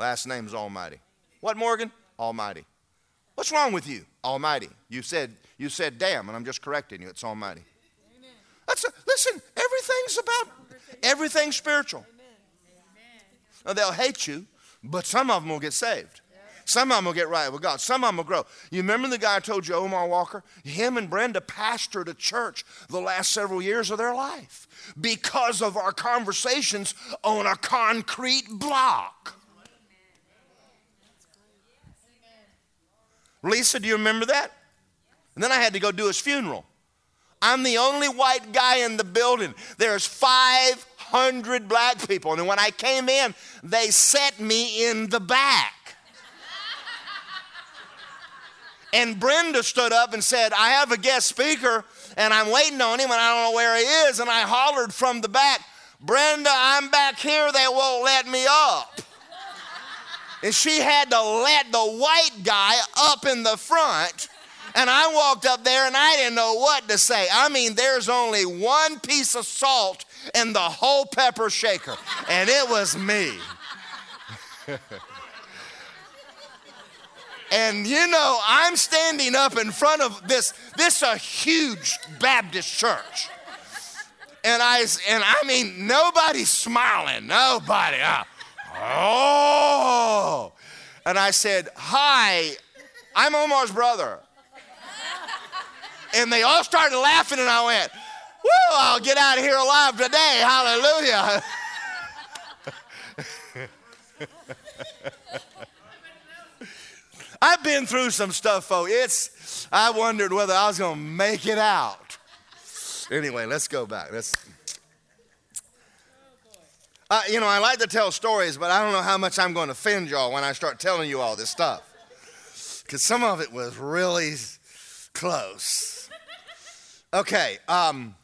A: Last name's Almighty. What, Morgan? Almighty. What's wrong with you? Almighty. You said you said damn, and I'm just correcting you. It's Almighty. Amen. That's a, listen. Everything's about everything's spiritual. Now, they'll hate you, but some of them will get saved. Some of them will get right with God. Some of them will grow. You remember the guy I told you, Omar Walker? Him and Brenda pastored a church the last several years of their life because of our conversations on a concrete block. Lisa, do you remember that? And then I had to go do his funeral. I'm the only white guy in the building. There's 500 black people. And when I came in, they set me in the back. And Brenda stood up and said, I have a guest speaker and I'm waiting on him and I don't know where he is. And I hollered from the back, Brenda, I'm back here. They won't let me up. And she had to let the white guy up in the front. And I walked up there and I didn't know what to say. I mean, there's only one piece of salt in the whole pepper shaker, and it was me. and you know, I'm standing up in front of this, this a huge Baptist church. And I, and I mean, nobody's smiling, nobody. Uh, Oh. And I said, Hi, I'm Omar's brother. And they all started laughing, and I went, Woo, I'll get out of here alive today. Hallelujah. I've been through some stuff, folks. It's I wondered whether I was gonna make it out. Anyway, let's go back. Let's uh, you know, I like to tell stories, but I don't know how much I'm going to offend y'all when I start telling you all this stuff. Because some of it was really close. Okay. Um.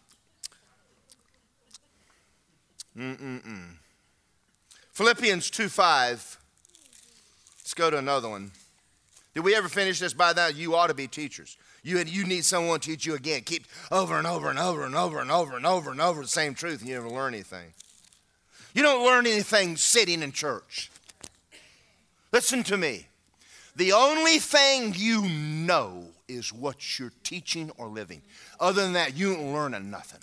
A: Philippians 2 5. Let's go to another one. Did we ever finish this by that? You ought to be teachers. You, you need someone to teach you again. Keep over and over and over and over and over and over and over the same truth, and you never learn anything. You don't learn anything sitting in church. Listen to me. The only thing you know is what you're teaching or living. Other than that, you don't learn nothing.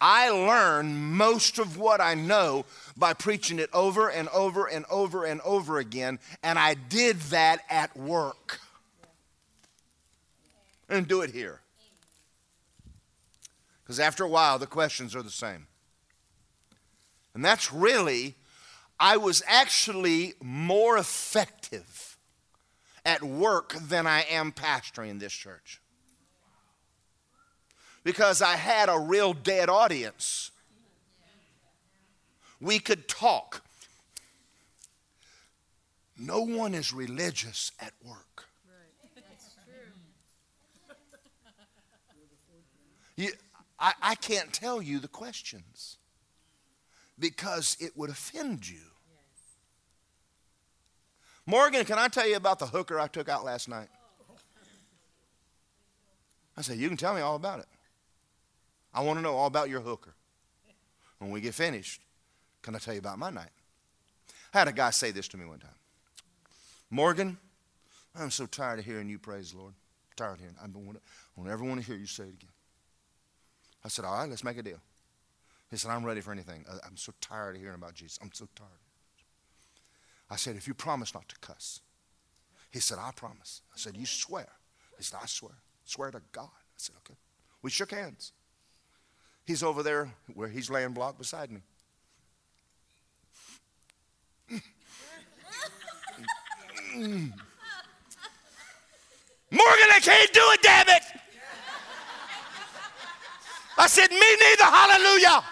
A: I learn most of what I know by preaching it over and over and over and over again, and I did that at work. And do it here. Because after a while, the questions are the same. And that's really, I was actually more effective at work than I am pastoring this church. Because I had a real dead audience. We could talk. No one is religious at work. You, I, I can't tell you the questions because it would offend you. Morgan, can I tell you about the hooker I took out last night? I said, You can tell me all about it. I want to know all about your hooker. When we get finished, can I tell you about my night? I had a guy say this to me one time Morgan, I'm so tired of hearing you praise the Lord. I'm tired of hearing. I don't, want to, I don't ever want to hear you say it again. I said, All right, let's make a deal. He said, I'm ready for anything. I'm so tired of hearing about Jesus. I'm so tired. I said, if you promise not to cuss. He said, I promise. I said, you swear. He said, I swear. Swear to God. I said, okay. We shook hands. He's over there where he's laying block beside me. Morgan, I can't do it, damn it! I said, Me neither, hallelujah.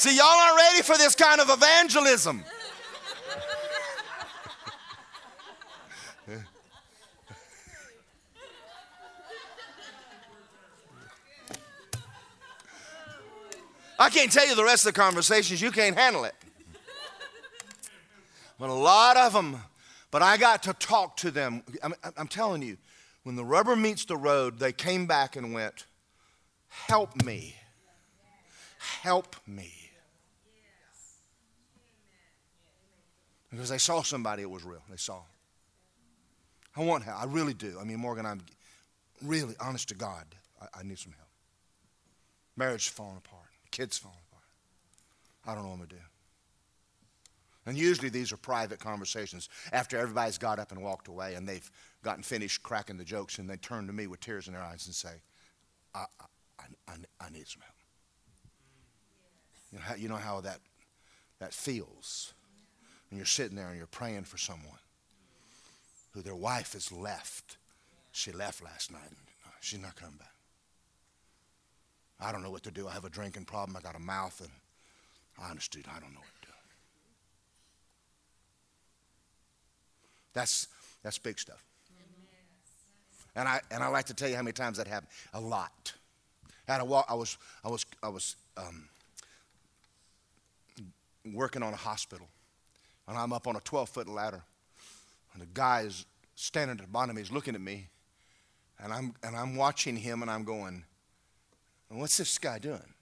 A: See, y'all aren't ready for this kind of evangelism. I can't tell you the rest of the conversations, you can't handle it. But a lot of them, but I got to talk to them. I'm, I'm telling you, when the rubber meets the road, they came back and went, Help me. Help me. Because they saw somebody it was real. They saw. I want help. I really do. I mean, Morgan, I'm really honest to God. I, I need some help. Marriage falling apart. Kids falling apart. I don't know what I'm to do. And usually these are private conversations after everybody's got up and walked away and they've gotten finished cracking the jokes and they turn to me with tears in their eyes and say, I, I, I, I need some help. You know, how, you know how that, that feels when you're sitting there and you're praying for someone who their wife has left. She left last night. She's not coming back. I don't know what to do. I have a drinking problem. I got a mouth, and honestly, I don't know what to do. That's that's big stuff. And I and I like to tell you how many times that happened. A lot. I had a walk. I was I was I was um, working on a hospital, and I'm up on a 12 foot ladder, and the guy is standing at the bottom. He's looking at me, and I'm and I'm watching him, and I'm going, What's this guy doing?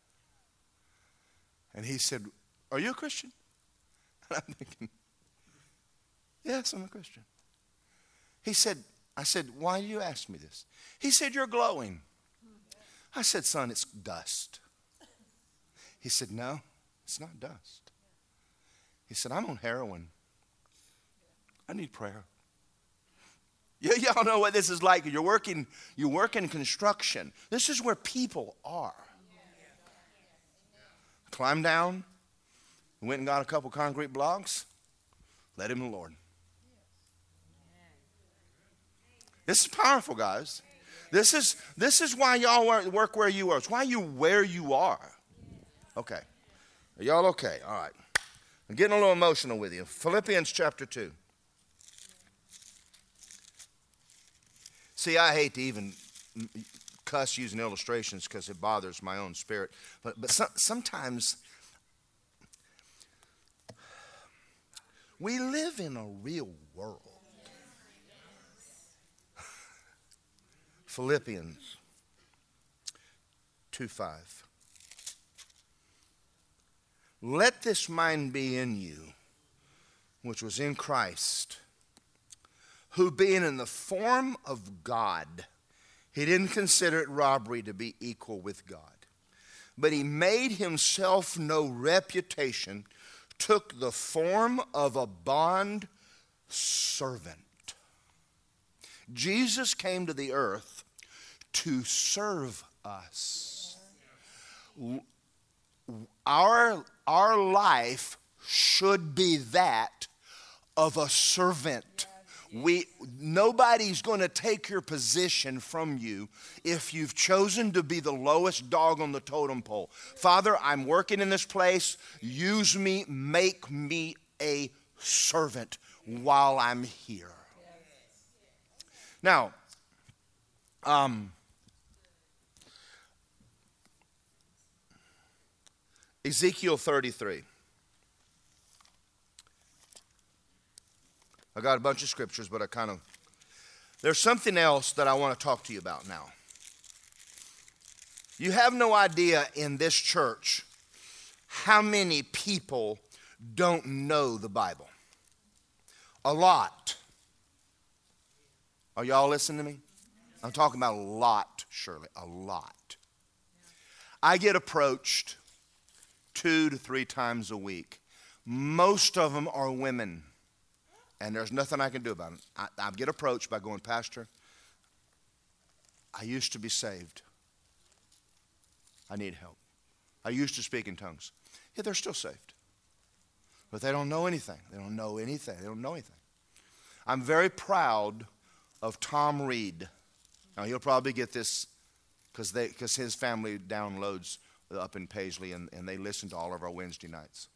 A: And he said, Are you a Christian? And I'm thinking, Yes, I'm a Christian. He said, I said, Why do you ask me this? He said, You're glowing. I said, Son, it's dust. He said, No, it's not dust. He said, I'm on heroin. I need prayer. Y- y'all know what this is like. You're working, you work in construction. This is where people are. Climb down, went and got a couple concrete blocks, led him the Lord. This is powerful, guys. This is, this is why y'all work where you are. It's why you where you are. Okay. Are y'all okay? All right. I'm getting a little emotional with you. Philippians chapter 2. See, I hate to even cuss using illustrations because it bothers my own spirit. But, but so, sometimes we live in a real world. Philippians 2 5. Let this mind be in you, which was in Christ who being in the form of God, he didn't consider it robbery to be equal with God. But he made himself no reputation, took the form of a bond servant. Jesus came to the earth to serve us. Our, our life should be that of a servant we, nobody's going to take your position from you if you've chosen to be the lowest dog on the totem pole. Father, I'm working in this place. Use me, make me a servant while I'm here. Now, um, Ezekiel 33. I got a bunch of scriptures, but I kind of. There's something else that I want to talk to you about now. You have no idea in this church how many people don't know the Bible. A lot. Are y'all listening to me? I'm talking about a lot, Shirley, a lot. I get approached two to three times a week. Most of them are women and there's nothing I can do about it. I, I get approached by going, Pastor, I used to be saved. I need help. I used to speak in tongues. Yeah, they're still saved. But they don't know anything. They don't know anything. They don't know anything. I'm very proud of Tom Reed. Now, he'll probably get this because his family downloads up in Paisley, and, and they listened to all of our Wednesday nights.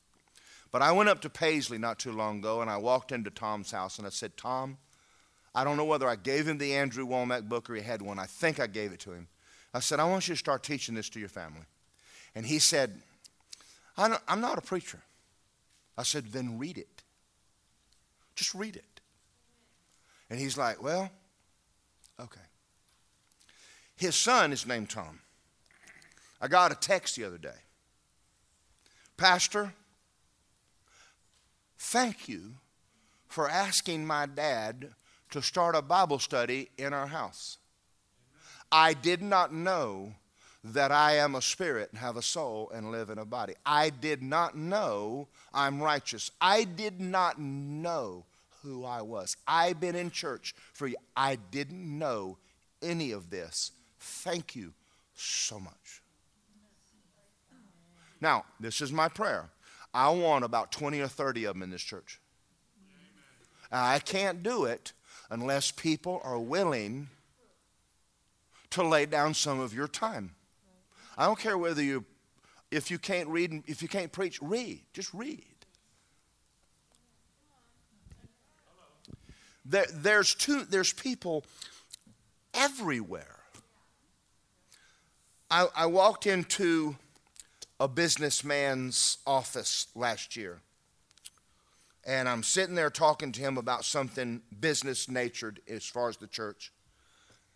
A: But I went up to Paisley not too long ago, and I walked into Tom's house, and I said, Tom, I don't know whether I gave him the Andrew Wommack book or he had one. I think I gave it to him. I said, I want you to start teaching this to your family. And he said, I'm not a preacher. I said, then read it. Just read it. And he's like, well, okay. His son is named Tom. I got a text the other day. Pastor, thank you for asking my dad to start a Bible study in our house. I did not know that I am a spirit and have a soul and live in a body. I did not know I'm righteous. I did not know who I was. I've been in church for you. I didn't know any of this. Thank you so much. Now, this is my prayer. I want about 20 or 30 of them in this church. I can't do it unless people are willing to lay down some of your time. I don't care whether you, if you can't read, if you can't preach, read. Just read. There, there's, two, there's people everywhere. I, I walked into a businessman's office last year. And I'm sitting there talking to him about something business natured as far as the church.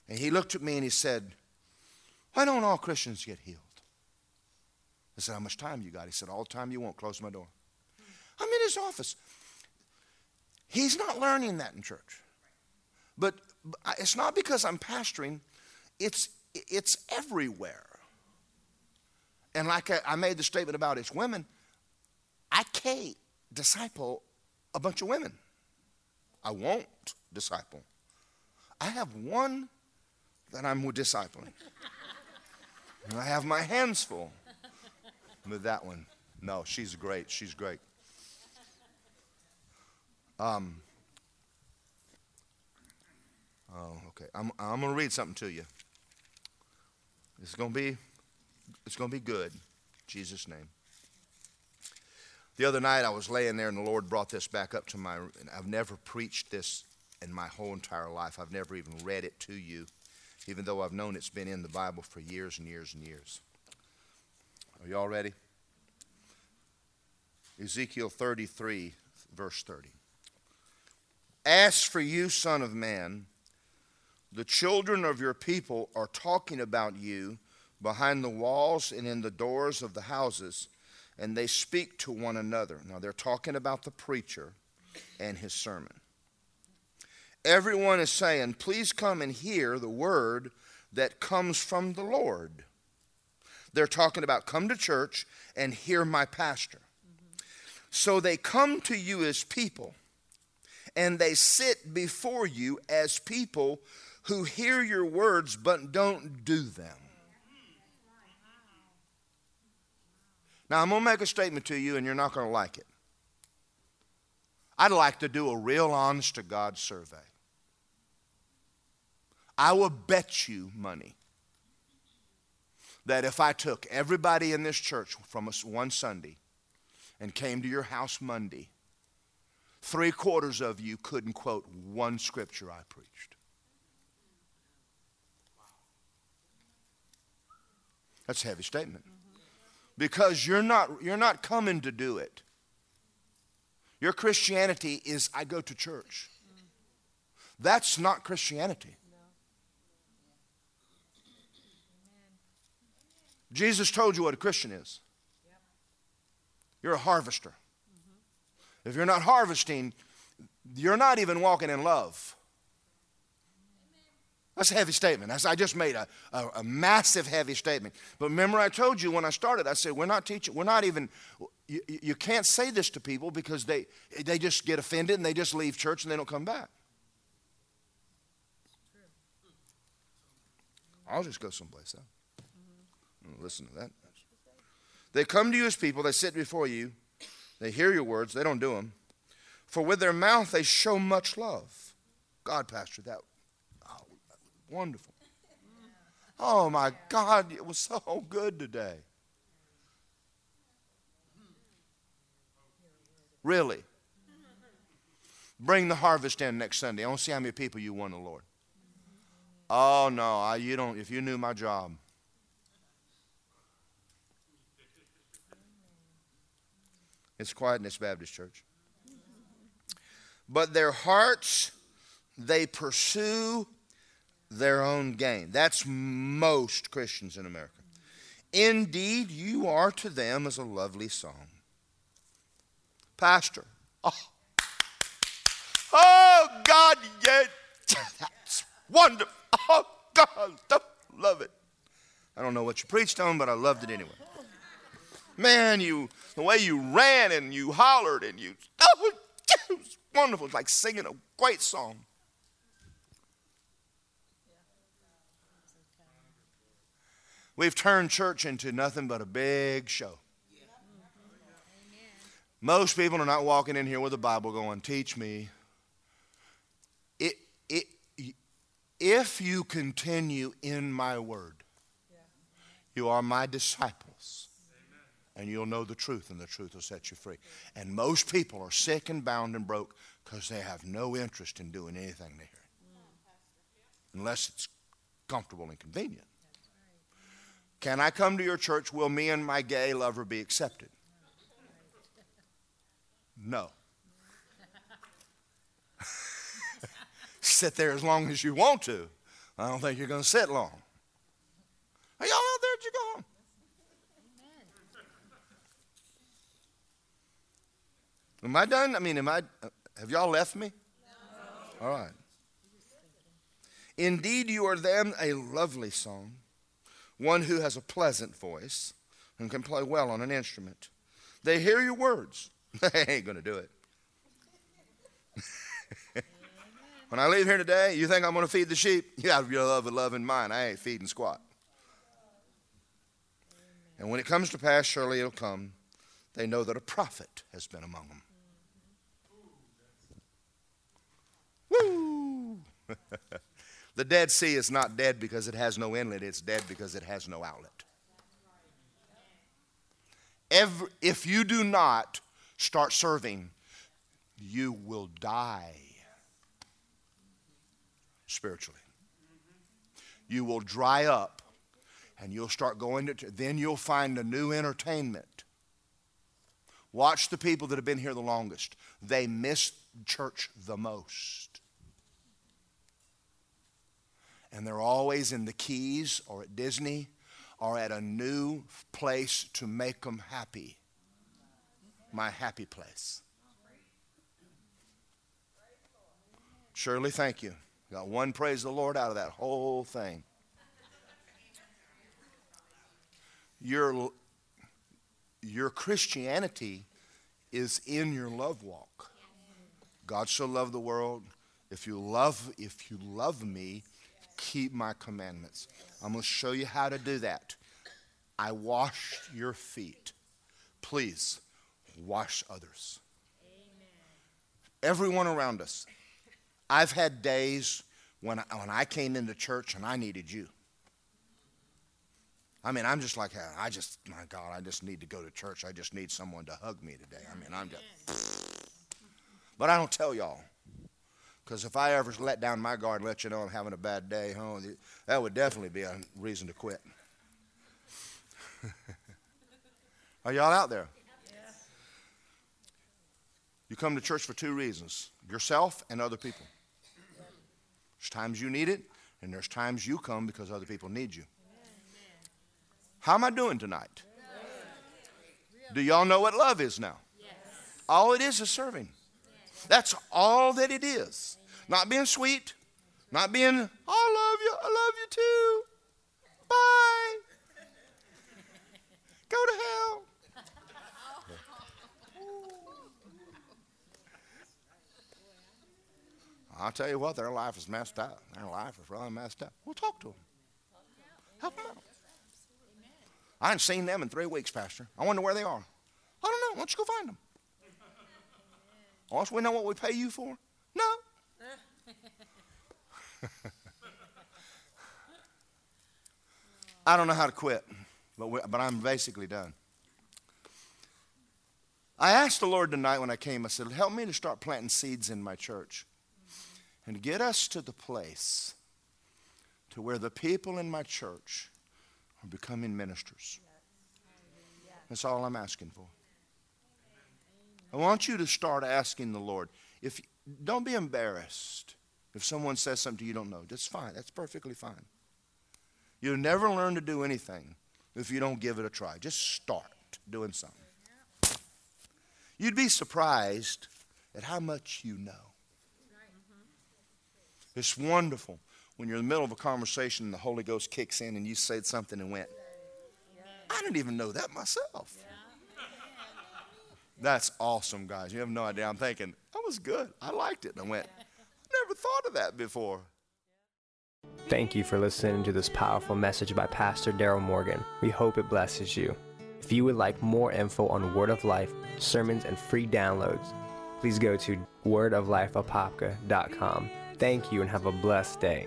A: And he looked at me and he said, Why don't all Christians get healed? I said, How much time you got? He said, All the time you want, close my door. I'm in his office. He's not learning that in church. But it's not because I'm pastoring, it's, it's everywhere. And like I, made the statement about it's women, I can't disciple a bunch of women. I won't disciple. I have one that I'm discipling. I have my hands full with that one. No, she's great. She's great. Um, oh, okay. I'm, I'm going to read something to you. It's going to be it's going to be good. Jesus' name. The other night I was laying there and the Lord brought this back up to my. I've never preached this in my whole entire life. I've never even read it to you, even though I've known it's been in the Bible for years and years and years. Are you all ready? Ezekiel 33, verse 30. As for you, Son of Man, the children of your people are talking about you behind the walls and in the doors of the houses, and they speak to one another. Now, they're talking about the preacher and his sermon. Everyone is saying, Please come and hear the word that comes from the Lord. They're talking about come to church and hear my pastor. So they come to you as people, and they sit before you as people who hear your words but don't do them. Now, I'm going to make a statement to you, and you're not going to like it. I'd like to do a real honest to God survey. I will bet you money that if I took everybody in this church from us one Sunday and came to your house Monday, three quarters of you couldn't quote one scripture I preached. That's a heavy statement because you're not, you're not coming to do it. Your Christianity is I go to church. That's not Christianity. Jesus told you what a Christian is. You're a harvester. If you're not harvesting, you're not even walking in love. That's a heavy statement. That's, I just made a, a, a, massive heavy statement. But remember, I told you when I started, I said, we're not teaching, we're not even, you, you can't say this to people because they, they just get offended and they just leave church and they don't come back. I'll just go someplace else. Mm-hmm. Listen to that. They come to you as people, they sit before you, they hear your words, they don't do them. For with their mouth they show much love. God, Pastor, that wonderful. Oh my God, it was so good today. Really. Bring the harvest in next Sunday. I want to see how many people you won the Lord. Oh no, I, you don't. If you knew my job. It's quiet in this Baptist church. But their hearts, they pursue their own gain. That's most Christians in America. Indeed, you are to them as a lovely song. Pastor, oh, oh God, yeah, that's wonderful. Oh, God, love it. I don't know what you preached on, but I loved it anyway. Man, you the way you ran and you hollered and you oh, it was wonderful. It's like singing a great song. We've turned church into nothing but a big show. Most people are not walking in here with a Bible going, Teach me. It, it, if you continue in my word, you are my disciples. And you'll know the truth, and the truth will set you free. And most people are sick and bound and broke because they have no interest in doing anything they hear, unless it's comfortable and convenient. Can I come to your church? Will me and my gay lover be accepted? No. sit there as long as you want to. I don't think you're going to sit long. Are y'all out there? Did you go home? Am I done? I mean, am I? Have y'all left me? No. All right. Indeed, you are them a lovely song, one who has a pleasant voice and can play well on an instrument. They hear your words. They ain't going to do it. when I leave here today, you think I'm going to feed the sheep? You have your love and love in mind. I ain't feeding squat. And when it comes to pass, surely it'll come. They know that a prophet has been among them. Woo! the Dead Sea is not dead because it has no inlet, it's dead because it has no outlet. Every, if you do not start serving, you will die spiritually. You will dry up and you'll start going to, then you'll find a new entertainment. Watch the people that have been here the longest. They miss church the most. And they're always in the Keys or at Disney or at a new place to make them happy my happy place. Shirley, thank you. Got one praise the Lord out of that whole thing. Your, your Christianity is in your love walk. God shall love the world. If you love, if you love me, keep my commandments. I'm going to show you how to do that. I washed your feet. Please wash others. Amen. Everyone around us. I've had days when I, when I came into church and I needed you. I mean, I'm just like, I just, my God, I just need to go to church. I just need someone to hug me today. I mean, I'm just. But I don't tell y'all. Because if I ever let down my guard and let you know I'm having a bad day, oh, that would definitely be a reason to quit. Are y'all out there? You come to church for two reasons yourself and other people. There's times you need it, and there's times you come because other people need you. How am I doing tonight? Do y'all know what love is now? All it is is serving. That's all that it is. Not being sweet, not being, I love you, I love you too. Bye. Go to hell. I'll tell you what, their life is messed up. Their life is really messed up. We'll talk to them. Help them out. I haven't seen them in three weeks, Pastor. I wonder where they are. I don't know. Why don't you go find them? Unless we know what we pay you for? No. I don't know how to quit, but, we, but I'm basically done. I asked the Lord tonight when I came, I said, Help me to start planting seeds in my church and get us to the place to where the people in my church are becoming ministers. That's all I'm asking for. I want you to start asking the Lord. If don't be embarrassed if someone says something you don't know. That's fine. That's perfectly fine. You'll never learn to do anything if you don't give it a try. Just start doing something. You'd be surprised at how much you know. It's wonderful when you're in the middle of a conversation and the Holy Ghost kicks in and you said something and went, I didn't even know that myself. That's awesome, guys. You have no idea. I'm thinking, that was good. I liked it. And I went, I never thought of that before.
B: Thank you for listening to this powerful message by Pastor Daryl Morgan. We hope it blesses you. If you would like more info on Word of Life, sermons, and free downloads, please go to wordoflifeapopka.com. Thank you and have a blessed day.